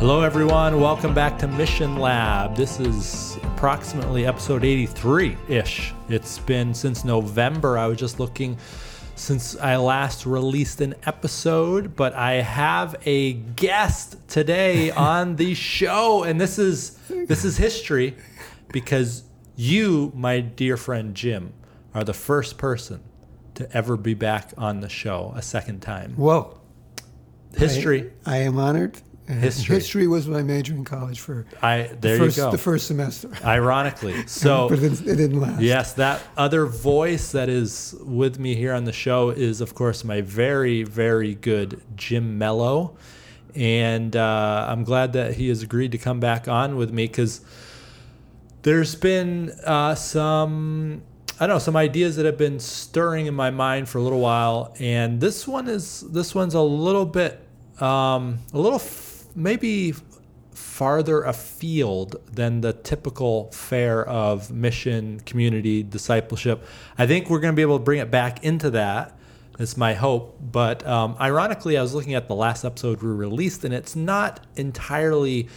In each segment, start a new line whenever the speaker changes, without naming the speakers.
Hello, everyone. Welcome back to Mission Lab. This is approximately episode 83 ish. It's been since November. I was just looking since I last released an episode, but I have a guest today on the show, and this is this is history because you, my dear friend Jim, are the first person to ever be back on the show a second time.
Whoa.
History.
I, I am honored.
History.
History was my major in college for
I there
the first,
you go.
the first semester.
Ironically, so
but it didn't, it didn't last.
Yes, that other voice that is with me here on the show is, of course, my very, very good Jim Mello. And uh, I'm glad that he has agreed to come back on with me because there's been uh, some, I don't know, some ideas that have been stirring in my mind for a little while. And this one is, this one's a little bit, um, a little maybe farther afield than the typical fare of mission, community, discipleship. I think we're going to be able to bring it back into that. That's my hope. But um, ironically, I was looking at the last episode we released, and it's not entirely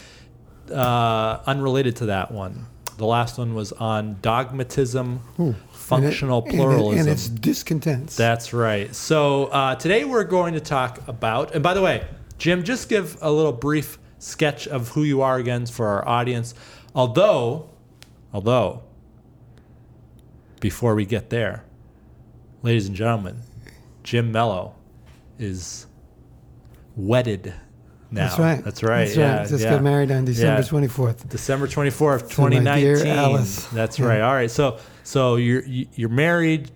uh, unrelated to that one. The last one was on dogmatism, functional
And it- and it-
pluralism.
And, its discontents.
That's right. So uh, today we're going to talk about, and by the way, Jim, just give a little brief sketch of who you are again for our audience. Although, although, before we get there, ladies and gentlemen, Jim Mello is wedded now.
That's right.
That's right.
That's
yeah,
right. Just
yeah.
got married on December
Yeah.
24th.
December 24th,
To my
2019.
dear Alice.
That's right. All right. So so you're you- you're married,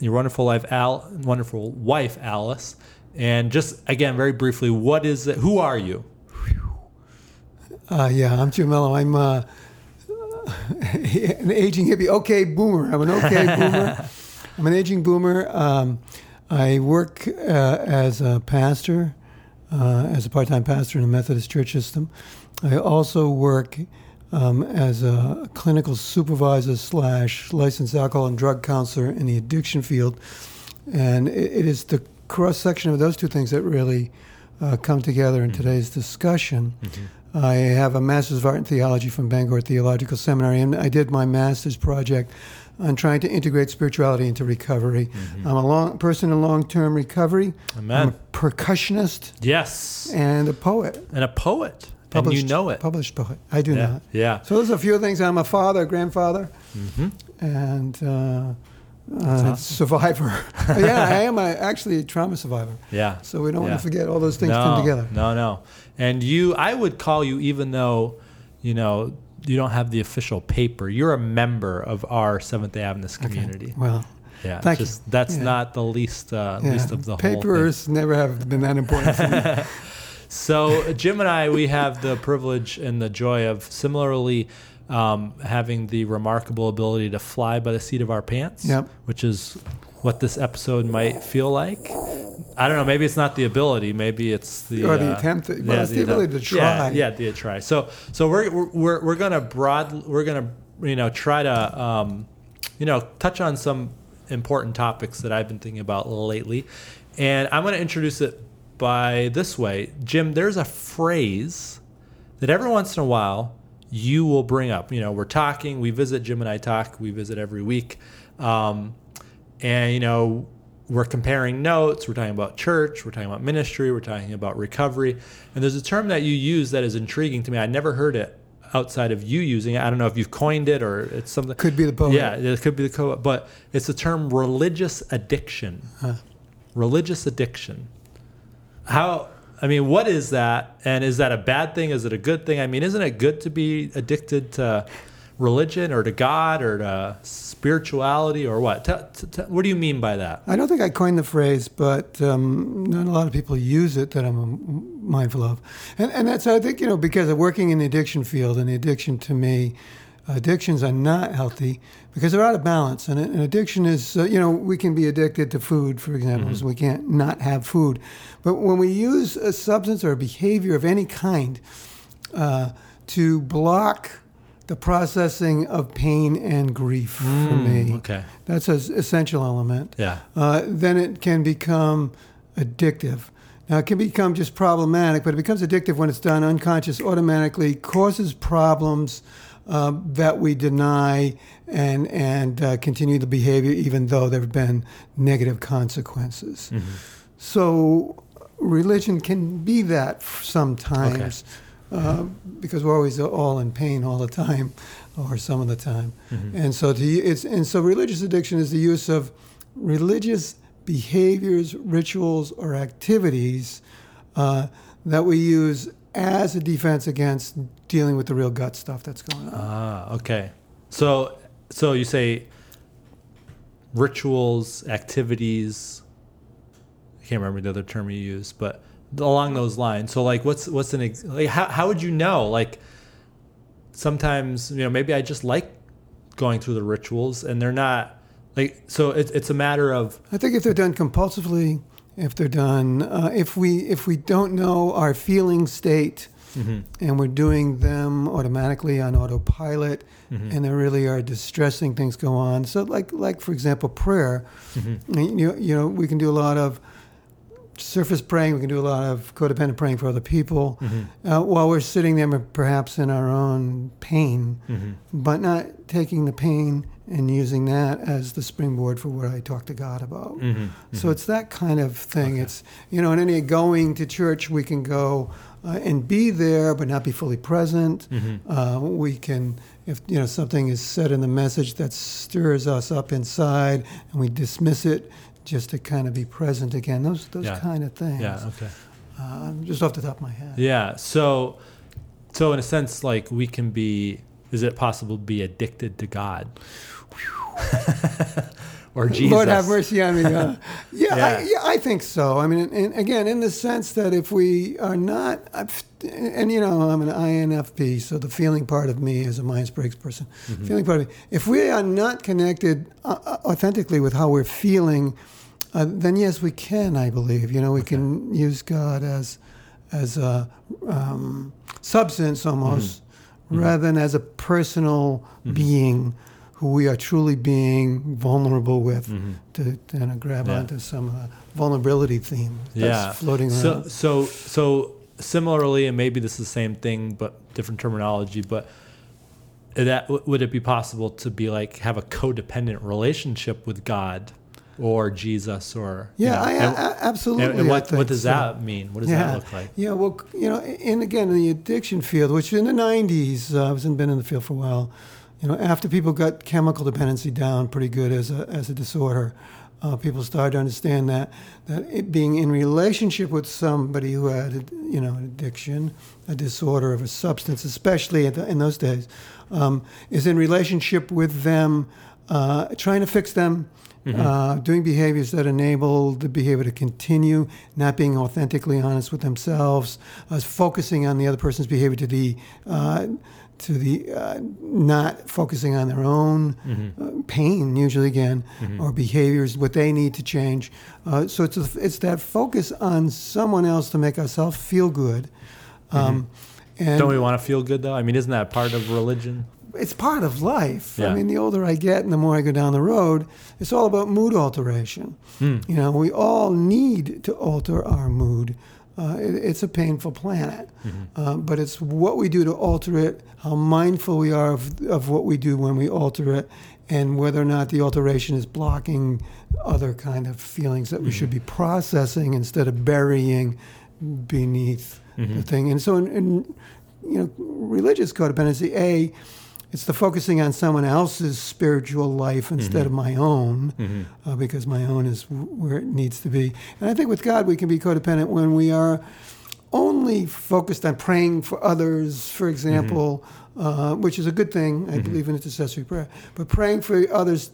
your wonderful wife Al, wonderful wife Alice, and just again very briefly, what is it? Who are you?
Uh, yeah, I'm Jim Mello. I'm uh, an aging hippie. Okay, boomer. I'm an okay boomer. I'm an aging boomer. Um, I work uh, as a pastor, uh, as a part-time pastor in a Methodist church system. I also work um, as a clinical supervisor slash licensed alcohol and drug counselor in the addiction field, and it, it is the cross section of those two things that really uh, come together in today's discussion. I have a Master's of Art in Theology from Bangor Theological Seminary, and I did my master's project on trying to integrate spirituality into recovery. I'm a long person in long-term recovery.
Amen.
I'm a percussionist
Yes,
and a poet.
and a poet,
Published,
and you know it.
Published poet. I do
Yeah,
not.
yeah.
So there's a few things. I'm a father, grandfather,
Mm-hmm.
and uh, uh, survivor. yeah, I am a, actually a trauma survivor.
Yeah.
So we don't
Yeah.
want to forget all those things
no,
come together.
No, no. And you, I would call you, even though, you know, you don't have the official paper. You're a member of our Seventh Day Adventist community. Okay.
Well,
Yeah,
Thank you.
just that's
Yeah.
not the least uh,
yeah,
least of the whole thing.
papers never have been that important to me.
So Jim and I, we have the privilege and the joy of similarly um, having the remarkable ability to fly by the seat of our pants,
Yep.
which is what this episode might feel like. I don't know. Maybe it's not the ability. Maybe it's the
Or the
uh,
attempt to- well, it's the ability to
Yeah,
try.
yeah, the try. So, so we're we're we're, we're gonna broad. We're gonna you know try to um, you know touch on some important topics that I've been thinking about lately, and I'm gonna introduce it by this way, Jim. There's a phrase that every once in a while you will bring up. You know, we're talking, we visit, Jim and I talk, we visit every week. Um, and, you know, we're comparing notes, we're talking about church, we're talking about ministry, we're talking about recovery. And there's a term that you use that is intriguing to me. I never heard it outside of you using it. I don't know if you've coined it or it's something.
Could be the poet.
Yeah, it could be the co but it's the term religious addiction. Religious addiction. How I mean, what is that? And is that a bad thing? Is it a good thing? I mean, isn't it good to be addicted to religion or to God or to spirituality or what? T- t- t- what do you mean by that?
I don't think I coined the phrase, but um, not a lot of people use it that I'm um, mindful of. And, and that's, I think, you know, because of working in the addiction field, and the addiction to me, addictions are not healthy because they're out of balance. And an addiction is, uh, you know, we can be addicted to food, for example, so we can't not have food. But when we use a substance or a behavior of any kind uh, to block the processing of pain and grief for me,
Okay.
that's an essential element
Yeah.
uh, then it can become addictive. Now, it can become just problematic, but it becomes addictive when it's done unconscious, automatically, causes problems uh, that we deny and, and uh, continue the behavior even though there have been negative consequences. So, religion can be that sometimes uh, because we're always all in pain all the time or some of the time. And so to, it's and so religious addiction is the use of religious behaviors, rituals, or activities uh, that we use as a defense against dealing with the real gut stuff that's going on.
Ah, okay. So, so you say rituals, activities. I can't remember the other term you used, but along those lines. So, like, what's what's an ex- like? How how would you know? Like, sometimes you know maybe I just like going through the rituals, and they're not like. So it's it's a matter of
I think if they're done compulsively, if they're done, uh, if we if we don't know our feeling state, Mm-hmm. and we're doing them automatically on autopilot, mm-hmm. and there really are distressing things go on. So, like like for example, prayer. Mm-hmm. You you know we can do a lot of surface praying. We can do a lot of codependent praying for other people uh, while we're sitting there, perhaps in our own pain, but not taking the pain and using that as the springboard for what I talk to God about. So it's that kind of thing. It's you know, in any going to church, we can go uh, and be there, but not be fully present. Uh, we can. If you know something is said in the message that stirs us up inside, and we dismiss it, just to kind of be present again. Those those
Yeah.
kind of things.
yeah okay.
Uh, just off the top of my head.
Yeah. So, so in a sense, like we can be. Is it possible to be addicted to God? or Jesus?
Lord have mercy on me. Uh, yeah,
Yeah.
I, yeah, I think so. I mean, and again, in the sense that if we are not, and you know, I'm an INFP, so the feeling part of me is a Myers Briggs person.
Mm-hmm.
Feeling part of me. If we are not connected uh, uh, authentically with how we're feeling, uh, then yes, we can. I believe. You know, we can use God as as a um, substance almost,
Mm-hmm.
rather than as a personal being who we are truly being vulnerable with to, to kind of grab
Mm-hmm. Yeah.
onto some uh, vulnerability theme that's
yeah.
floating around.
So, so so similarly, and maybe this is the same thing, but different terminology. But that would it be possible to be like have a codependent relationship with God or Jesus or you
yeah,
know,
I, I, absolutely.
and, what what does
so.
that mean? What does
yeah.
that look like?
Yeah, well, you know, and again, in the addiction field, which in the 90s, uh, I haven't been in the field for a while, you know, after people got chemical dependency down pretty good as a, as a disorder, uh, people started to understand that, that it being in relationship with somebody who had, you know, an addiction, a disorder of a substance, especially at the, in those days, um, is in relationship with them, uh, trying to fix them, uh, doing behaviors that enable the behavior to continue, not being authentically honest with themselves, uh, focusing on the other person's behavior to the uh, to the uh, not focusing on their own uh, pain, usually again, or behaviors, what they need to change. Uh, so it's a, it's that focus on someone else to make ourselves feel good. Um, and
Don't we want to feel good though? I mean, isn't that part of religion?
it's part of life.
Yeah.
I mean, the older I get and the more I go down the road, it's all about mood alteration.
Hmm.
You know, we all need to alter our mood. Uh, it, it's a painful planet,
Mm-hmm.
uh, but it's what we do to alter it, how mindful we are of, of what we do when we alter it, and whether or not the alteration is blocking other kind of feelings that we should be processing instead of burying beneath the thing. And so, in, in you know, religious codependency, a it's the focusing on someone else's spiritual life instead of mm-hmm. my own, mm-hmm. uh, because my own is w- where it needs to be. And I think with God, we can be codependent when we are only focused on praying for others, for example, mm-hmm. uh, which is a good thing. I believe in intercessory prayer, but praying for others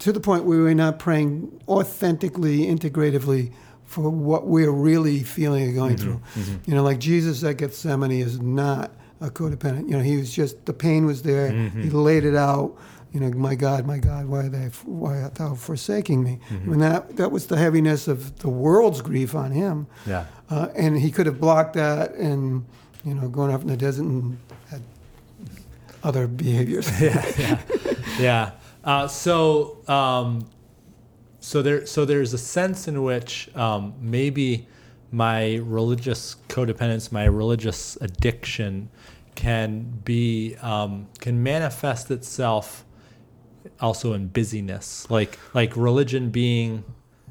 to the point where we're not praying authentically, integratively for what we're really feeling and going through. You know, like Jesus at Gethsemane is not a codependent. You know, he was just the pain was there. He laid it out. You know, my God, my God, why are they, why art thou forsaking me? I mean, that that was the heaviness of the world's grief on him.
Yeah.
Uh, and he could have blocked that and, you know, gone off in the desert and had other behaviors.
yeah, yeah, yeah. Uh, so, um, so there, so there's a sense in which um, maybe my religious codependence, my religious addiction, can be um, can manifest itself also in busyness, like like religion being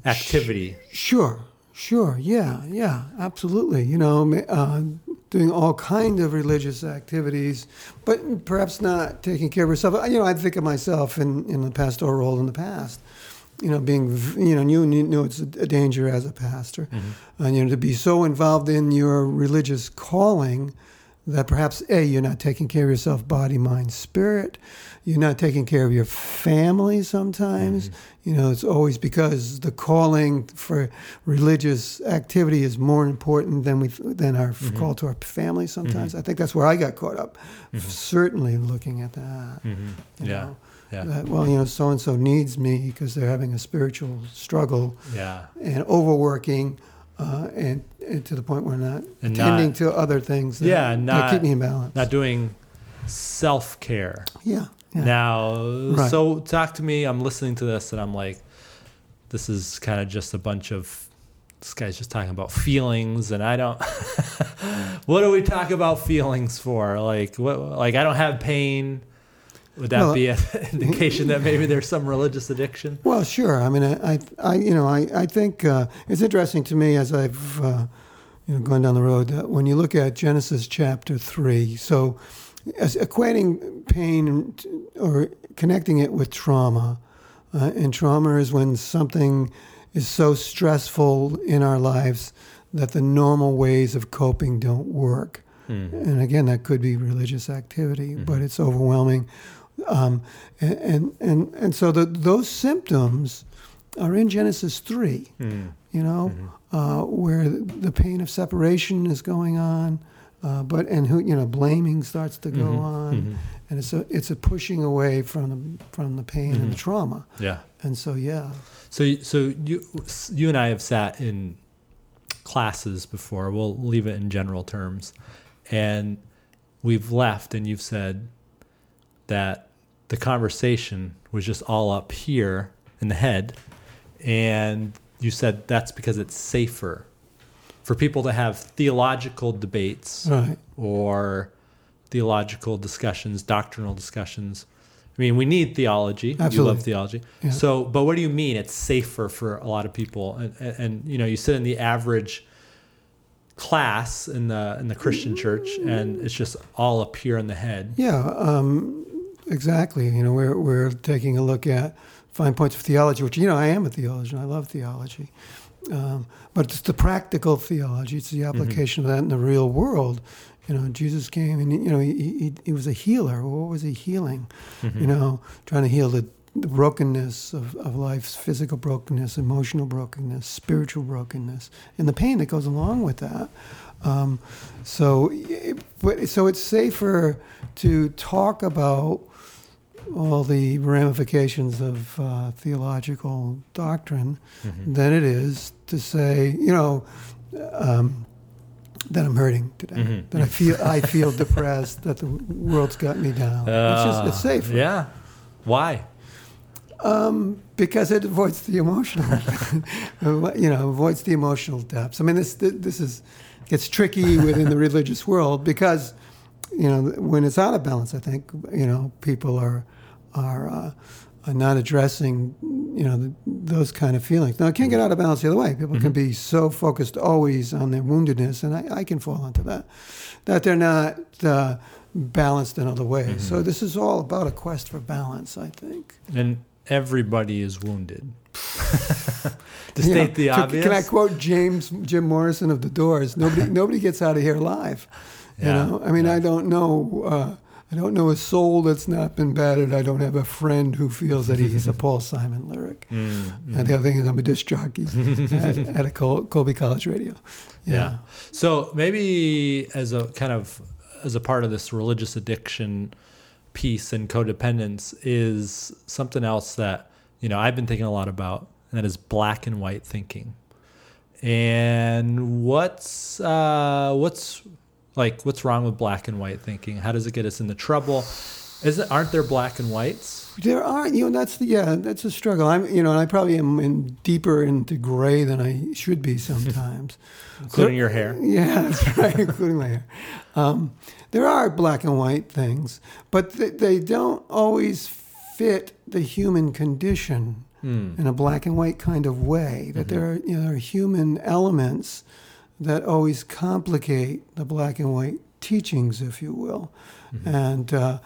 activity.
Sure, sure, yeah, yeah, absolutely. You know, uh, doing all kind of religious activities, but perhaps not taking care of yourself. You know, I think of myself in, in the pastoral role in the past. You know, being you know, you knew it's a danger as a pastor, mm-hmm. and you know, to be so involved in your religious calling that perhaps a you're not taking care of yourself, body, mind, spirit. You're not taking care of your family sometimes. Mm-hmm. You know, it's always because the calling for religious activity is more important than we than our mm-hmm. call to our family. Sometimes I think that's where I got caught up. Certainly looking at that. you
Yeah,
know,
yeah,
that, well, you know, so and so needs me because they're having a spiritual struggle
yeah.
and overworking, uh, and, and to the point where not
And
tending
not-
to other things that,
Yeah, not-
keep me in balance.
Not doing self care.
yeah, yeah.
Now,
Right.
so talk to me. I'm listening to this and I'm like, this is kind of just a bunch of, this guy's just talking about feelings and I don't, what do we talk about feelings for? Like, what, like I don't have pain. Would that be an indication that maybe there's some religious addiction?
Well, sure. I mean, I, I, I you know, I, I think uh, it's interesting to me as I've, uh, you know, gone down the road that when you look at Genesis chapter three, so equating pain or connecting it with trauma, uh, and trauma is when something is so stressful in our lives that the normal ways of coping don't work. And again, that could be religious activity, but it's overwhelming. Um, and, and, and, so the, those symptoms are in Genesis 3, you know, uh, where the pain of separation is going on, uh, but, and who, you know, blaming starts to go on. And it's a, it's a pushing away from the, from the pain and the trauma.
Yeah.
And so, yeah.
So, so you, you and I have sat in classes before. We'll leave it in general terms, and we've left, and you've said that the conversation was just all up here in the head, and you said that's because it's safer for people to have theological debates
Right.
or theological discussions, doctrinal discussions. I mean, we need theology. You love theology.
Yeah.
So, but what do you mean it's safer for a lot of people? And, and, and you know, you sit in the average class in the in the Christian church, and it's just all up here in the head.
Yeah, um, exactly. You know, we're, we're taking a look at fine points of theology, which, you know, I am a theologian. I love theology. Um, but it's the practical theology, it's the application of that in the real world. You know, Jesus came and, you know, he, he, he was a healer. What was he healing? You know, trying to heal the, the brokenness of, of life's physical brokenness, emotional brokenness, spiritual brokenness, and the pain that goes along with that. Um, so, it- but, so it's safer to talk about all the ramifications of uh, theological doctrine than it is to say, you know, um, that I'm hurting today, that I feel I feel depressed, that the world's got me down. it's just it's safer
Yeah. Why?
because it avoids the emotional, you know, avoids the emotional depths. I mean, this this is gets tricky within the religious world because you know when it's out of balance. I think you know people are are, uh, not addressing you know the, those kind of feelings. Now it can't get out of balance the other way. People can be so focused always on their woundedness, and I, I can fall into that. That they're not. Uh, balanced in other ways so this is all about a quest for balance i think
And everybody is wounded. to
You know,
state the obvious.
Can I quote James Jim Morrison of the Doors? Nobody nobody gets out of here alive.
Yeah,
You know, I mean,
yeah.
I don't know. Uh, I don't know a soul that's not been battered. I don't have a friend who feels that he's a Paul Simon lyric.
Mm,
And the other thing is, I'm a disc jockey at, at a Col- Colby College Radio.
Yeah. So maybe as a kind of as a part of this religious addiction piece and codependence is something else that you know I've been thinking a lot about, and that is black and white thinking. And what's uh, what's like what's wrong with black and white thinking? How does it get us into trouble? Is it aren't there black and whites?
There aren't. you know, that's the yeah, that's a struggle. I'm, you know, and I probably am in deeper into gray than I should be sometimes.
Including your hair.
Yeah, that's right, including my hair. Um, there are black and white things, but they, they don't always fit the human condition
Hmm.
in a black and white kind of way. That there, are, you know, there are human elements that always complicate the black and white teachings, if you will, mm-hmm. and uh,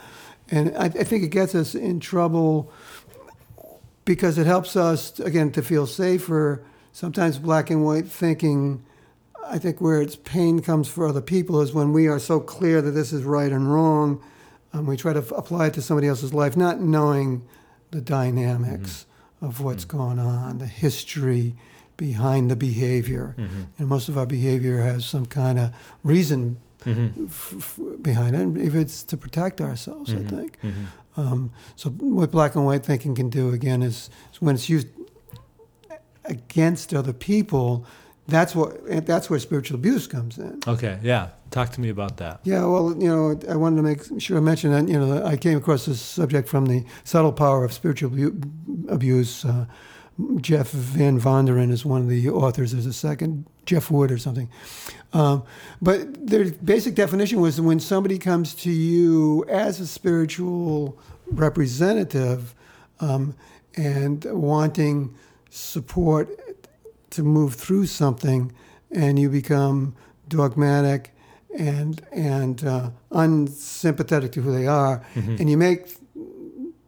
and I, I think it gets us in trouble because it helps us again to feel safer. Sometimes black and white thinking, I think where its pain comes for other people is when we are so clear that this is right and wrong, and we try to f- apply it to somebody else's life, not knowing the dynamics mm-hmm. of what's mm-hmm. going on, the history behind the behavior. And most of our behavior has some kind of reason
Mm-hmm.
f- f- behind it. If it's to protect ourselves,
Mm-hmm.
I think. Um, so what black and white thinking can do again is, is when it's used against other people. That's what that's where spiritual abuse comes in.
Okay, yeah. Talk to me about that.
Yeah, well, you know, I wanted to make sure I mention that. You know, I came across this subject from the subtle power of spiritual abuse. Uh, Jeff Van Vonderen is one of the authors. There's a second, Jeff Wood or something. Um, but their basic definition was when somebody comes to you as a spiritual representative um, and wanting support to move through something, and you become dogmatic and and uh, unsympathetic to who they are, and you make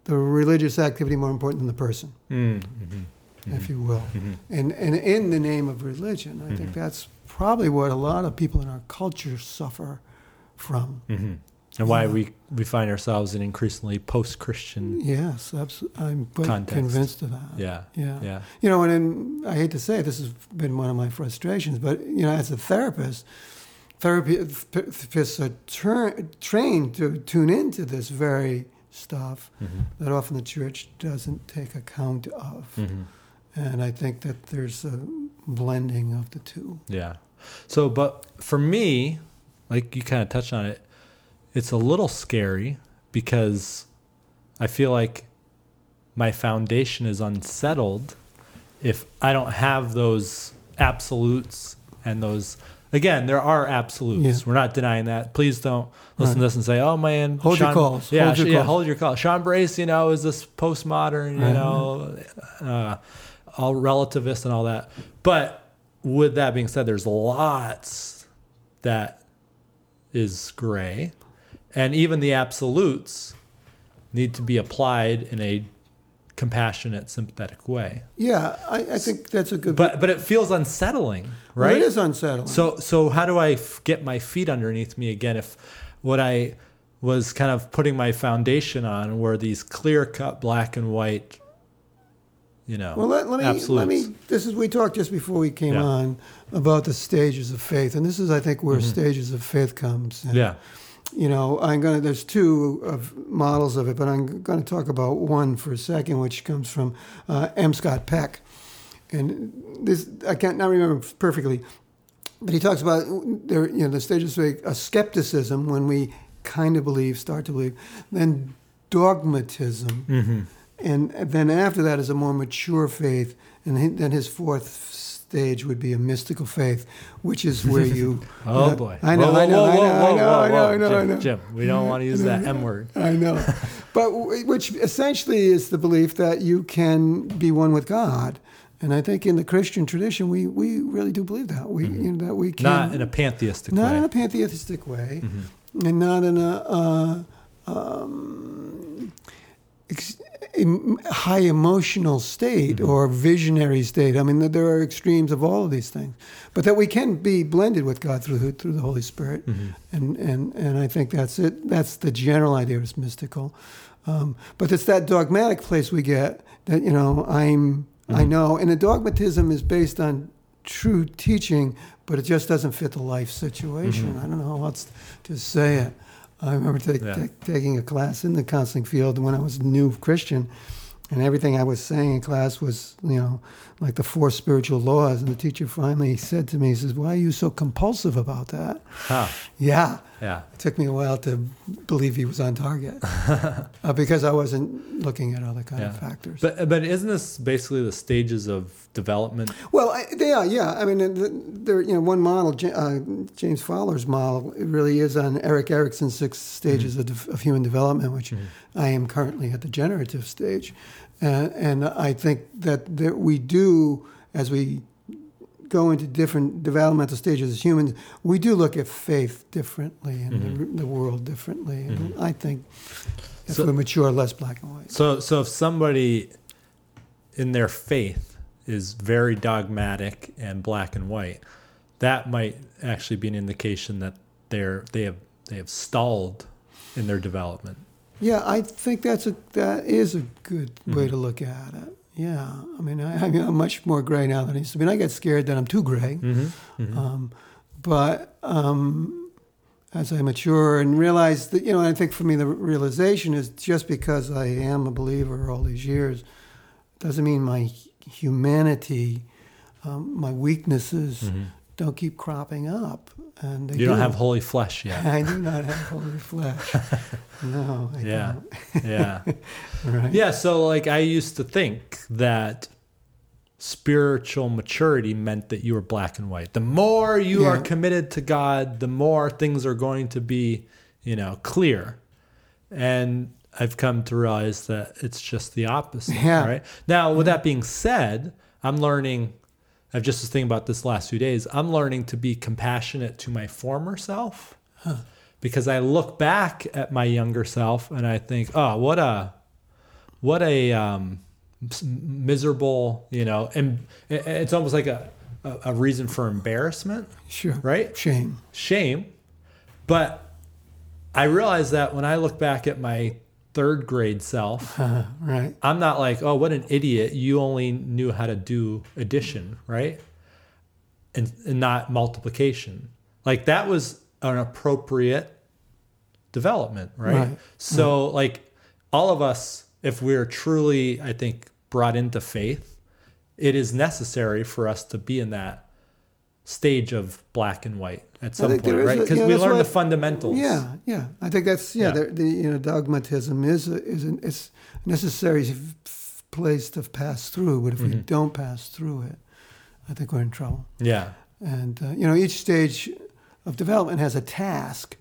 the religious activity more important than the person
Mm-hmm.
If you will. And, and in the name of religion, I think that's probably what a lot of people in our culture suffer from.
Mm-hmm. And why we, we find ourselves in increasingly post Christian.
Yes, abso- I'm quite
Context.
convinced of that.
Yeah.
Yeah.
Yeah.
You know, and in, I hate to say it, this has been one of my frustrations, but, you know, as a therapist, therapists are tur- trained to tune into this very stuff that often the church doesn't take account of.
Mm-hmm.
And I think that there's a blending of the two.
Yeah. So, but for me, like you kind of touched on it, it's a little scary because I feel like my foundation is unsettled if I don't have those absolutes and those. Again, there are absolutes.
Yeah.
We're not denying that. Please don't listen
Right.
to this and say, "Oh man,
Hold your calls.
Yeah,
Hold your
yeah,
calls.
hold your call. Sean Brace, you know, is this postmodern, you know, uh, all relativist and all that. But with that being said, there's lots that is gray, and even the absolutes need to be applied in a compassionate, sympathetic way.
Yeah, I, I think that's a good.
But but it feels unsettling,
Well,
right?
it is unsettling.
So so how do I f- get my feet underneath me again if what I was kind of putting my foundation on were these clear cut black and white, you know,
Well, let, let me
absolutes.
let me. This is we talked just before we came
Yeah.
on about the stages of faith, and this is, I think, where stages of faith comes. And,
yeah.
You know, I'm gonna. There's two of models of it, but I'm going to talk about one for a second, which comes from uh, M. Scott Peck, and this I can't not remember perfectly, but he talks about there. You know, the stages of faith, a skepticism when we kind of believe, start to believe, then dogmatism,
Mm-hmm.
And then after that is a more mature faith, and then his fourth stage would be a mystical faith, which is where you.
Oh boy!
I know,
Whoa,
I know,
whoa,
I
whoa,
know, I know,
whoa,
I know,
whoa.
I know,
Jim,
I know.
Jim, we don't want to use that M word.
I know, but which essentially is the belief that you can be one with God, and I think in the Christian tradition we we really do believe that we you know that we can
Mm-hmm. Not in a pantheistic
not
way.
in a pantheistic way,
Mm-hmm.
and not in a uh, um, ex- high emotional state mm-hmm. or visionary state. I mean, th- there are extremes of all of these things, but that we can be blended with God through the, through the Holy Spirit, mm-hmm. and and and I think that's it. That's the general idea. It's mystical, um, but it's that dogmatic place we get that you know I'm I mm-hmm. know, and the dogmatism is based on true teaching, but it just doesn't fit the life situation. I don't know how else to say it. I remember
Yeah.
ta- taking a class in the counseling field when I was a new Christian, and everything I was saying in class was, you know, like the four spiritual laws. And the teacher finally said to me, he says, "Why are you so compulsive about that?"
Huh.
Yeah,
Yeah.
it took me a while to believe he was on target uh, because I wasn't looking at other kind of factors.
But but isn't this basically the stages of development?
Well, I, they are, yeah. I mean, there, you know, one model, uh, James Fowler's model, really is on Erik Erikson's six stages of, de- of human development, which I am currently at the generative stage, uh, and I think that there, we do as we go into different developmental stages as humans, we do look at faith differently and the, the world differently. And I think if
So-
we mature, less black and white.
So so if somebody in their faith is very dogmatic and black and white, that might actually be an indication that they're they have they have stalled in their development.
Yeah, I think that's a that is a good
Mm-hmm.
way to look at it. Yeah, I mean, I, I'm much more gray now than I used to be. And I get scared that I'm too gray.
Mm-hmm.
Um, but um, as I mature and realize that, you know, I think for me the realization is just because I am a believer all these years doesn't mean my humanity, um, my weaknesses don't keep cropping up. And
Mm-hmm. You don't
do.
have holy flesh yet.
I do not have holy flesh. No, I
Yeah.
don't.
Yeah.
Right.
Yeah, so like I used to think that spiritual maturity meant that you were black and white. The more you are committed to God, the more things are going to be, you know, clear. And I've come to realize that it's just the opposite.
Yeah.
Right. Now, with that being said, I'm learning. I've just was thinking about this last few days. I'm learning to be compassionate to my former self because I look back at my younger self and I think, oh, what a what a um, miserable, you know, and it's almost like a, a, a reason for embarrassment,
Sure.
right?
Shame.
Shame. But I realize that when I look back at my third grade self,
Uh, right.
I'm not like, oh, what an idiot. You only knew how to do addition, right? And, and not multiplication. Like that was an appropriate development, right?
Right.
So, like, all of us, if we're truly, I think, brought into faith, it is necessary for us to be in that stage of black and white at some point, right? Because
yeah,
we learn the fundamentals.
Yeah, yeah. I think that's yeah.
Yeah.
The, the you know dogmatism is a, is an, it's a necessary f- place to pass through, but if we
Mm-hmm.
don't pass through it, I think we're in trouble.
Yeah.
And uh, you know, each stage of development has a task,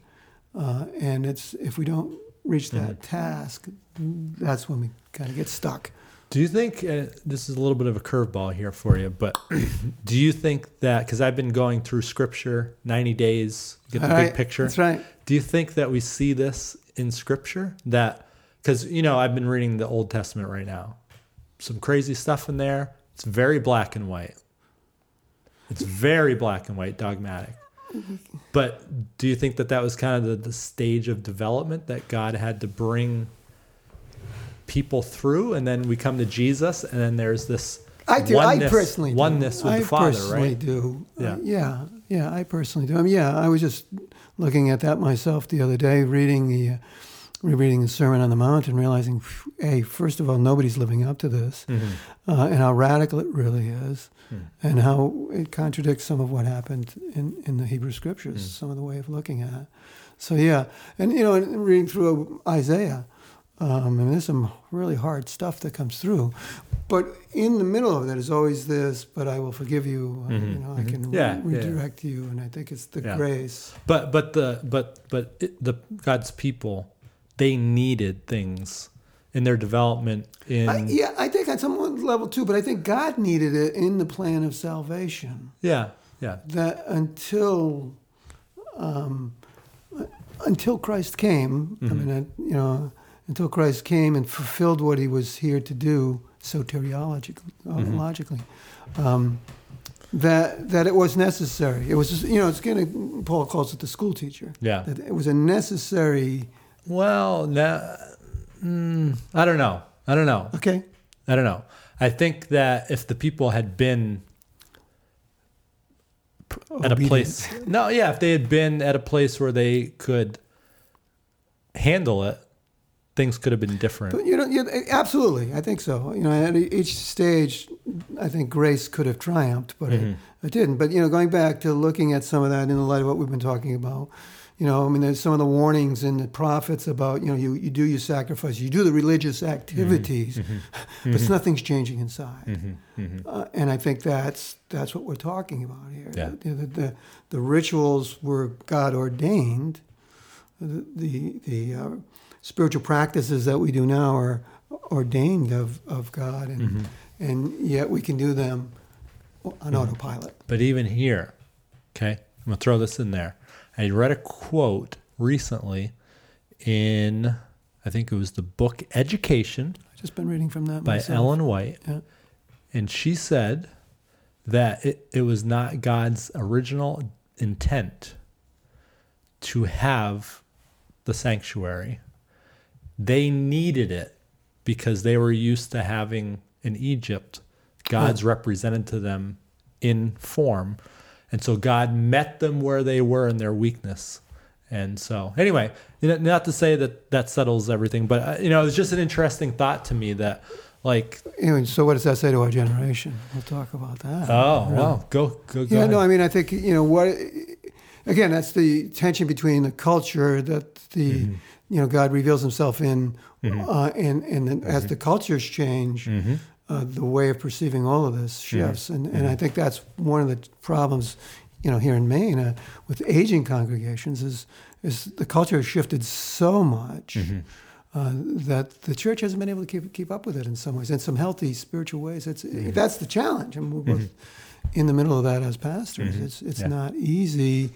uh, and it's if we don't reach that
Mm-hmm.
task, that's when we kind of get stuck.
Do you think uh, this is a little bit of a curveball here for you? But do you think that because I've been going through Scripture, ninety days, get the
All
big
right,
picture.
That's right.
Do you think that we see this in Scripture? That because you know I've been reading the Old Testament right now, some crazy stuff in there. It's very black and white. It's very black and white, dogmatic. But do you think that that was kind of the, the stage of development that God had to bring people through, and then we come to Jesus, and then there's this
I do.
oneness,
I personally do.
oneness with
I
the Father,
personally
right?
do. Uh,
Yeah.
yeah, yeah. I personally do. I mean, yeah. I was just looking at that myself the other day, reading the, uh, rereading the Sermon on the Mount, and realizing, hey, first of all, nobody's living up to this,
Mm-hmm.
uh, and how radical it really is,
Hmm.
and how it contradicts some of what happened in in the Hebrew Scriptures,
Hmm.
some of the way of looking at it. So yeah, and you know, and reading through Isaiah. Um, and there's some really hard stuff that comes through, but in the middle of that is always this. But I will forgive you. Uh, You know, I can
Mm-hmm. Yeah,
re-
yeah.
redirect you, and I think it's the
Yeah.
grace.
But but the but but it, the God's people, they needed things in their development. In
I, yeah, I think on some level too. But I think God needed it in the plan of salvation.
yeah yeah
That until um, until Christ came,
Mm-hmm.
I mean, uh, you know, until Christ came and fulfilled what he was here to do soteriologically, uh, logically, um, that that it was necessary. It was, just, you know, it's kind of Paul calls it the school teacher.
Yeah.
That it was a necessary.
Well, now, mm, I don't know. I don't know.
Okay.
I don't know. I think that if the people had been at a place, no, yeah, if they had been at a place where they could handle it, things could have been different.
But you know, yeah, absolutely, I think so. You know, at each stage, I think grace could have triumphed, but it, mm-hmm. it didn't. But you know, going back to looking at some of that in the light of what we've been talking about, you know, I mean, there's some of the warnings in the prophets about you know, you, you do your sacrifice, you do the religious mm-hmm. activities, mm-hmm. but nothing's changing inside. Uh, and I think that's that's what we're talking about here.
Yeah.
The, the, the, the rituals were God ordained. The the, the uh, spiritual practices that we do now are ordained of, of God, and mm-hmm. and yet we can do them on mm-hmm. autopilot.
But even here, okay, I'm gonna throw this in there. I read a quote recently in, I think it was the book Education
I've just been reading from that
by
myself.
Ellen White,
Yeah.
and she said that it, it was not God's original intent to have the sanctuary. They needed it because they were used to having in Egypt God's represented to them in form. And so God met them where they were in their weakness. And so, anyway, not to say that that settles everything, but uh, you know, it's just an interesting thought to me that, like,
Anyway, so what does that say to our generation? We'll talk about that.
oh, well, go, go, go.
yeah,
ahead.
no, I mean, I think you know what. Again, that's the tension between the culture that the
Mm-hmm.
You know God reveals Himself in, uh, and and then as the cultures change,
Mm-hmm.
uh, the way of perceiving all of this shifts, and and
Mm-hmm.
I think that's one of the problems, you know, here in Maine uh, with aging congregations is is the culture has shifted so much.
Mm-hmm.
Uh, that the church hasn't been able to keep keep up with it in some ways, in some healthy spiritual ways. It's
Mm-hmm.
that's the challenge, and we're both in the middle of that as pastors. It's it's
Mm-hmm. Yeah.
not easy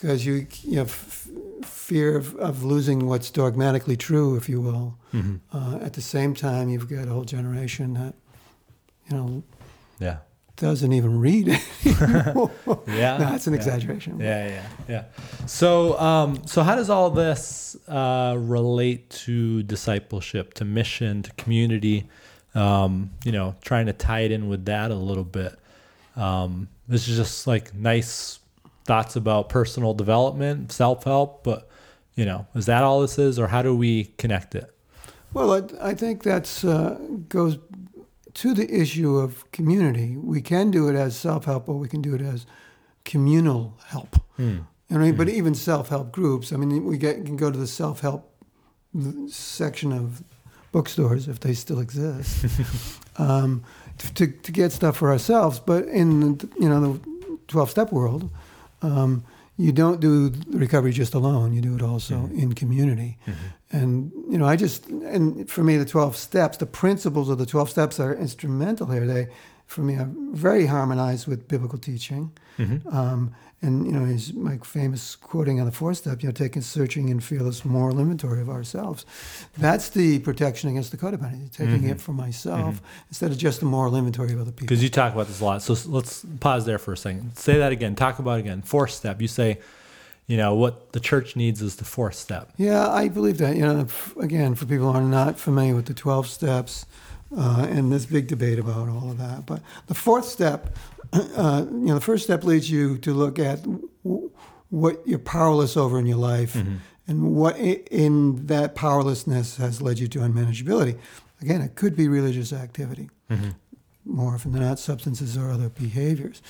because you you have f- fear of, of losing what's dogmatically true, if you will.
Mm-hmm.
Uh, at the same time, you've got a whole generation that you know
Yeah.
doesn't even read anymore.
Yeah.
no, it's an
yeah.
exaggeration.
Yeah, yeah, yeah. So, um, so how does all this uh, relate to discipleship, to mission, to community? Um, you know, trying to tie it in with that a little bit. Um, this is just like nice thoughts about personal development, self help, but you know, is that all this is, or how do we connect it?
Well, I, I think that's uh, goes to the issue of community. We can do it as self help, or we can do it as communal help.
Hmm.
I mean, but even self help groups. I mean, we get, can go to the self help section of bookstores if they still exist um, to, to get stuff for ourselves. But in the, you know the twelve step world, um, you don't do recovery just alone. You do it also in community. And you know, I just and for me, the twelve steps, the principles of the twelve steps are instrumental here. They, for me, are very harmonized with biblical teaching. Um, and you know, his my famous quoting on the fourth step, you know, taking searching and fearless moral inventory of ourselves. That's the protection against the codependency, taking it for myself instead of just the moral inventory of other people.
Because you talk about this a lot. So let's pause there for a second. Say that again. Talk about it again. Fourth step. You say, you know, what the church needs is the fourth step.
Yeah, I believe that. You know, again, for people who are not familiar with the 12 steps uh, and this big debate about all of that. But the fourth step, uh, you know, the first step leads you to look at w- what you're powerless over in your life and what i- in that powerlessness has led you to unmanageability. Again, it could be religious activity. More often than not, substances or other behaviors.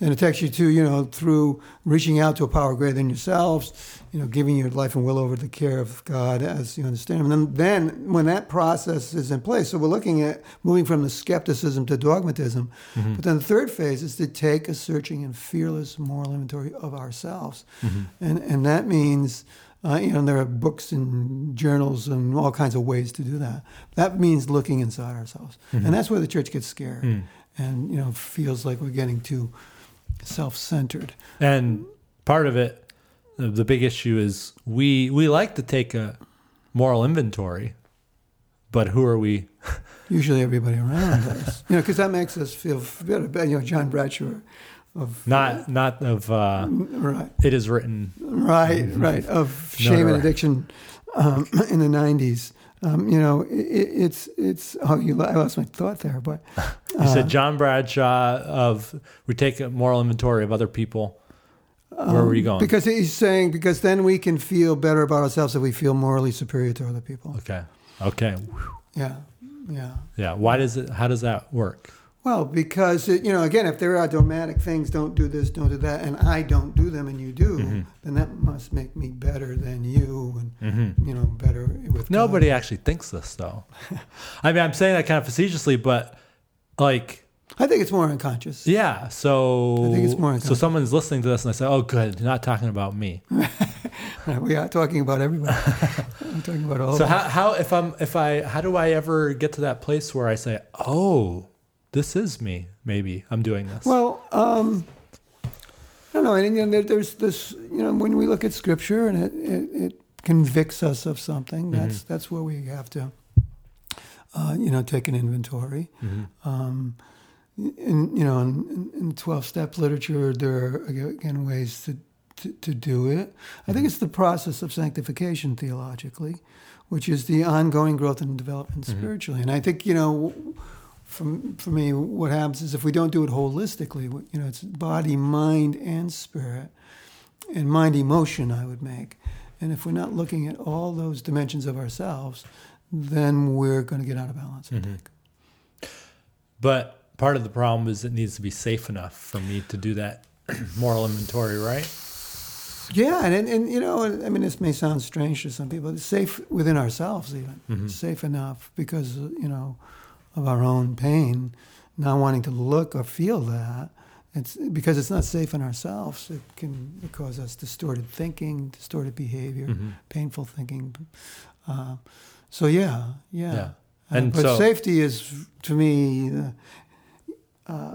And it takes you to, you know, through reaching out to a power greater than yourselves, you know, giving your life and will over to the care of God as you understand Him. And then, then when that process is in place, so we're looking at moving from the skepticism to dogmatism. Mm-hmm. But then the third phase is to take a searching and fearless moral inventory of ourselves. Mm-hmm. And, and that means, uh, you know, there are books and journals and all kinds of ways to do that. That means looking inside ourselves. And that's where the church gets scared and, you know, feels like we're getting too self centered.
And part of it, the, the big issue is we we like to take a moral inventory, but who are we?
Usually everybody around us, you know, because that makes us feel better. You know, John Bradshaw of
Not not of uh,
right,
it is written.
right, right of shame and addiction um, in the '90s. Um, you know, it, it's it's oh, you I lost my thought there, but
You
Uh,
said John Bradshaw of we take a moral inventory of other people. Where were you going?
Um, because he's saying because then we can feel better about ourselves if we feel morally superior to other people.
okay, okay,
Yeah, yeah.
yeah. Why does it? How does that work?
Well, because it, you know, again, if there are dogmatic things, don't do this, don't do that, and I don't do them, and you do,
Mm-hmm.
then that must make me better than you, and you know, better with God.
Nobody actually thinks this though. I mean, I'm saying that kind of facetiously, but like,
I think it's more unconscious.
yeah. So
I think it's more
so
unconscious.
someone's listening to this and they say, "Oh, good, you're not talking about me."
We are talking about everybody. I'm talking about all.
So
of
how, how if I'm if I how do I ever get to that place where I say, "Oh, this is me. Maybe I'm doing this."
Well, um, I don't know. And, you know, there, there's this. You know, when we look at Scripture and it, it, it convicts us of something, that's that's where we have to, uh, you know, take an inventory. Um, in you know, in, in twelve-step literature, there are again ways to, to to do it. I think it's the process of sanctification theologically, which is the ongoing growth and development spiritually. And I think you know from for me, what happens is if we don't do it holistically, you know, it's body, mind, and spirit, and mind emotion. I would make, and if we're not looking at all those dimensions of ourselves, then we're going to get out of balance. I mm-hmm. think.
but part of the problem is it needs to be safe enough for me to do that moral inventory, right?
Yeah, and, and and you know, I mean, this may sound strange to some people. It's safe within ourselves, even mm-hmm. safe enough because you know of our own pain, not wanting to look or feel that. It's because it's not safe in ourselves. It can cause us distorted thinking, distorted behavior, painful thinking. Uh, so yeah, yeah.
Yeah.
Uh,
And
but
so-
safety is to me the, uh,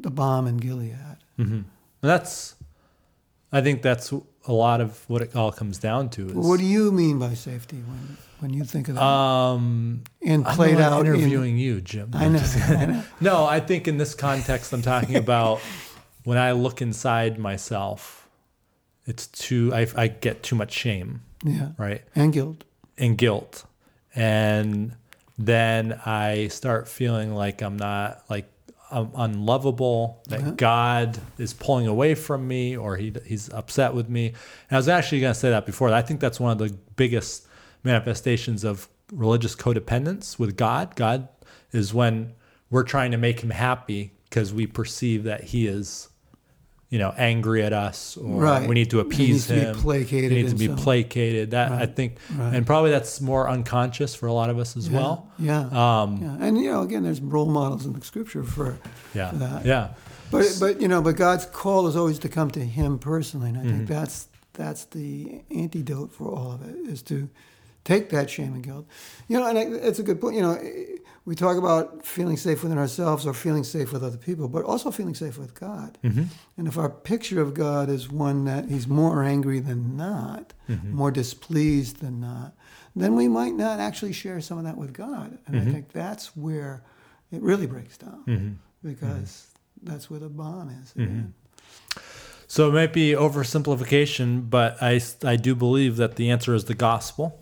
the balm in Gilead.
Mm-hmm. That's, I think that's a lot of what it all comes down to. Is,
What do you mean by safety when when you think of that?
um,
and played out in-
interviewing you, Jim.
I know, I know.
No, I think in this context, I'm talking about when I look inside myself, it's too, I, I get too much shame,
Yeah,
right?
and guilt.
And guilt. And then I start feeling like I'm not, like, I'm unlovable, that God is pulling away from me or he, he's upset with me. And I was actually going to say that before. I think that's one of the biggest manifestations of religious codependence with God. God is when we're trying to make him happy because we perceive that he is, you know, angry at us or
Right.
we need to
He
appease
to be
him.
placated
He needs to be
some-
placated. That I think,
Right.
and probably that's more unconscious for a lot of us as well.
Yeah,
Um,
yeah, and you know, again, there's role models in the scripture for
Yeah.
for that.
Yeah.
But but you know, but God's call is always to come to Him personally, and I
Mm-hmm.
think that's that's the antidote for all of it is to take that shame and guilt. You know, and I, it's a good point. You know, we talk about feeling safe within ourselves or feeling safe with other people, but also feeling safe with God.
Mm-hmm.
And if our picture of God is one that He's more angry than not,
Mm-hmm.
more displeased than not, then we might not actually share some of that with God. And
Mm-hmm.
I think that's where it really breaks down because that's where the balm is.
Mm-hmm. So it might be oversimplification, but I, I do believe that the answer is the gospel.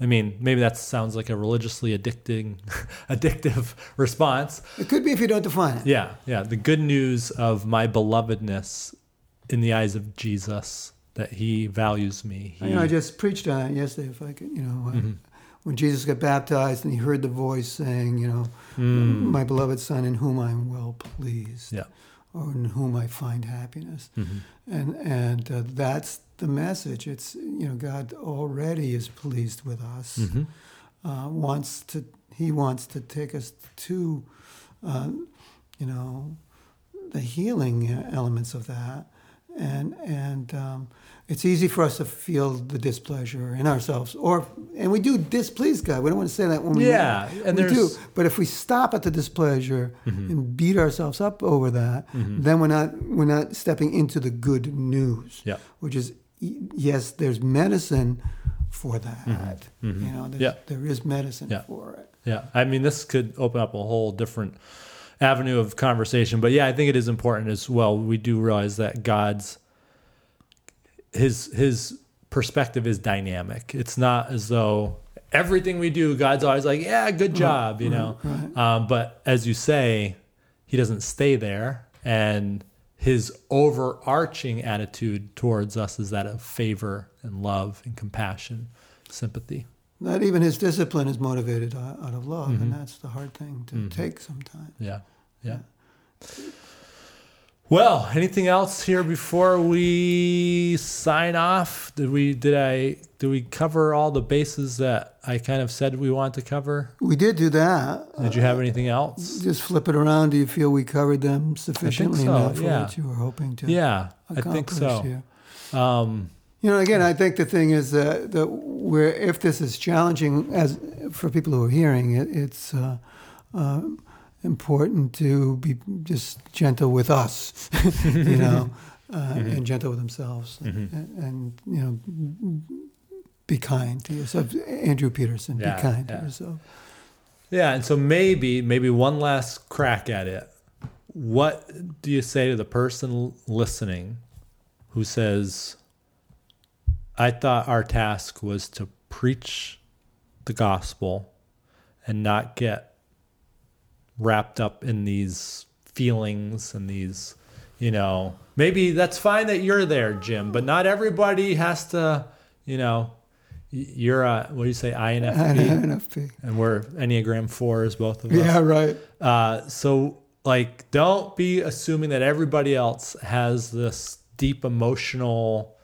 I mean, maybe that sounds like a religiously addicting, addictive response.
It could be if you don't define it.
Yeah, yeah. The good news of my belovedness in the eyes of Jesus, that he values me. He,
You know, I just preached on it yesterday. If I could, you know,
Mm-hmm.
when Jesus got baptized and he heard the voice saying, you know, my beloved Son, in whom I'm well pleased,
Mm. yeah.
or in whom I find happiness,
Mm-hmm.
and and uh, that's the message. It's you know, God already is pleased with us.
Mm-hmm.
Uh, wants to He wants to take us to, uh, you know, the healing elements of that, and and um, it's easy for us to feel the displeasure in ourselves, or and we do displease God. We don't want to say that when we
Yeah, and
we do.
Mm-hmm.
But if we stop at the displeasure and beat ourselves up over that, then we're not we're not stepping into the good news.
Yeah.
which is yes, there's medicine for that. You know, there's,
Mm-hmm. Yeah.
there is medicine
Yeah.
for it.
Yeah, I mean, this could open up a whole different avenue of conversation, but yeah, I think it is important as well. We do realize that God's his his perspective is dynamic. It's not as though everything we do, God's always like, "Yeah, good job," you know. Um, but as you say, He doesn't stay there, and His overarching attitude towards us is that of favor and love and compassion, sympathy.
Not even his discipline is motivated out of love,
Mm-hmm.
and that's the hard thing to take sometimes.
Yeah. Yeah. Well, anything else here before we sign off? Did we did I did we cover all the bases that I kind of said we want to cover?
We did do that.
Did you have anything else?
Just flip it around. Do you feel we covered them sufficiently
so,
enough for what you were hoping to
Yeah, I think so. Um,
You know, again, I think the thing is that, that where if this is challenging as for people who are hearing it, it's uh, uh, important to be just gentle with us, you know, uh,
Mm-hmm.
and gentle with themselves, and, and you know, be kind to yourself. Andrew Peterson,
Yeah,
be kind
yeah.
to yourself.
yeah, and so maybe maybe one last crack at it. What do you say to the person listening who says, "I thought our task was to preach the gospel and not get wrapped up in these feelings and these, you know, maybe that's fine that you're there, Jim, but not everybody has to, you know, you're a, what do you say, INFP?
NFP.
and we're Enneagram 4s, both of us.
Yeah, right.
Uh, so, like, don't be assuming that everybody else has this deep emotional,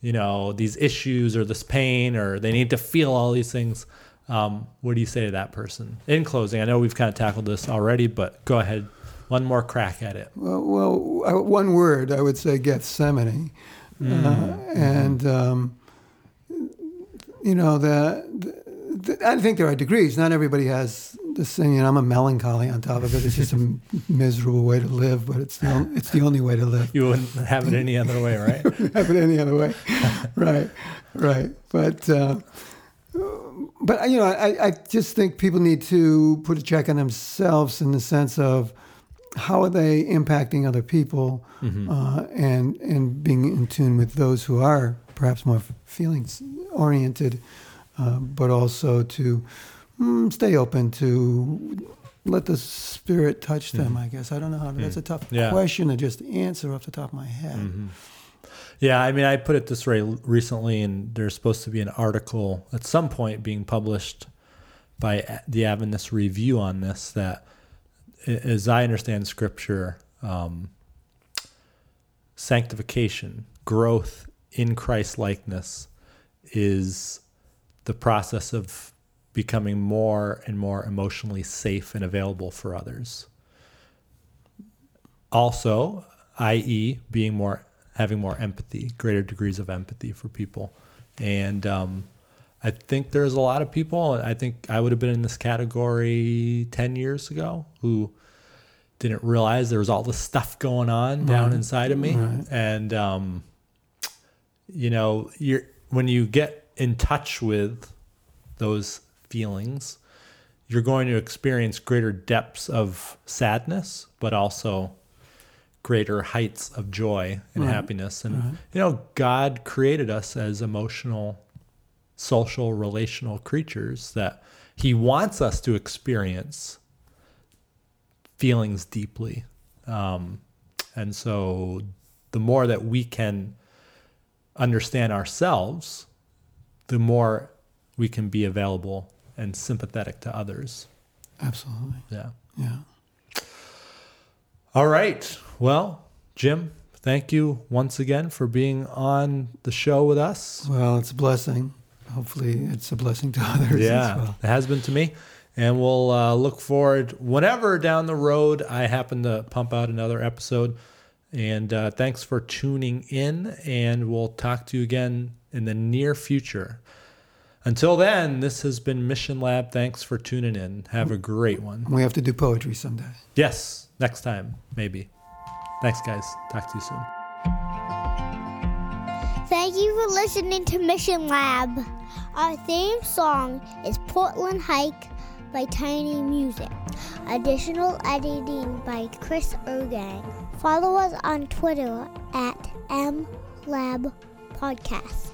you know, these issues or this pain or they need to feel all these things. Um, what do you say to that person? In closing, I know we've kind of tackled this already, but go ahead. One more crack at it.
Well, well one word I would say Gethsemane, uh, and um, you know the, the, I think there are degrees. Not everybody has this thing. You know, I'm a melancholy on top of it. It's just a miserable way to live, but it's the on, it's the only way to live.
You wouldn't have it any other way, right?
have it any other way. right, right. But uh, but you know, I, I just think people need to put a check on themselves in the sense of how are they impacting other people, uh, and and being in tune with those who are perhaps more feelings oriented, uh, but also to mm, stay open to. Let the spirit touch them. I guess I don't know how. That's a tough
Yeah.
question to just answer off the top of my head.
Yeah, I mean, I put it this way recently, and there's supposed to be an article at some point being published by the Adventist Review on this. That, as I understand Scripture, um, sanctification, growth in Christ likeness, is the process of becoming more and more emotionally safe and available for others also i.e being more having more empathy greater degrees of empathy for people. And um, i think there's a lot of people i think i would have been in this category 10 years ago who didn't realize there was all this stuff going on down inside of me. And um, you know you're when you get in touch with those feelings you're going to experience greater depths of sadness but also greater heights of joy and happiness and you know god created us as emotional social relational creatures that he wants us to experience feelings deeply um, and so the more that we can understand ourselves the more we can be available and sympathetic to others
Absolutely.
yeah
Yeah.
all right. Well, Jim, thank you once again for being on the show with us.
Well, it's a blessing. Hopefully, it's a blessing to others
Yeah,
as well.
it has been to me. And we'll uh, look forward whenever down the road I happen to pump out another episode. And uh, thanks for tuning in. And we'll talk to you again in the near future. Until then, this has been Mission Lab. Thanks for tuning in. Have a great one.
We have to do poetry someday.
Yes, next time, maybe. Thanks, guys. Talk to you soon.
Thank you for listening to Mission Lab. Our theme song is Portland Hike by Tiny Music. Additional editing by Chris Ergang. Follow us on Twitter at MLab Podcast.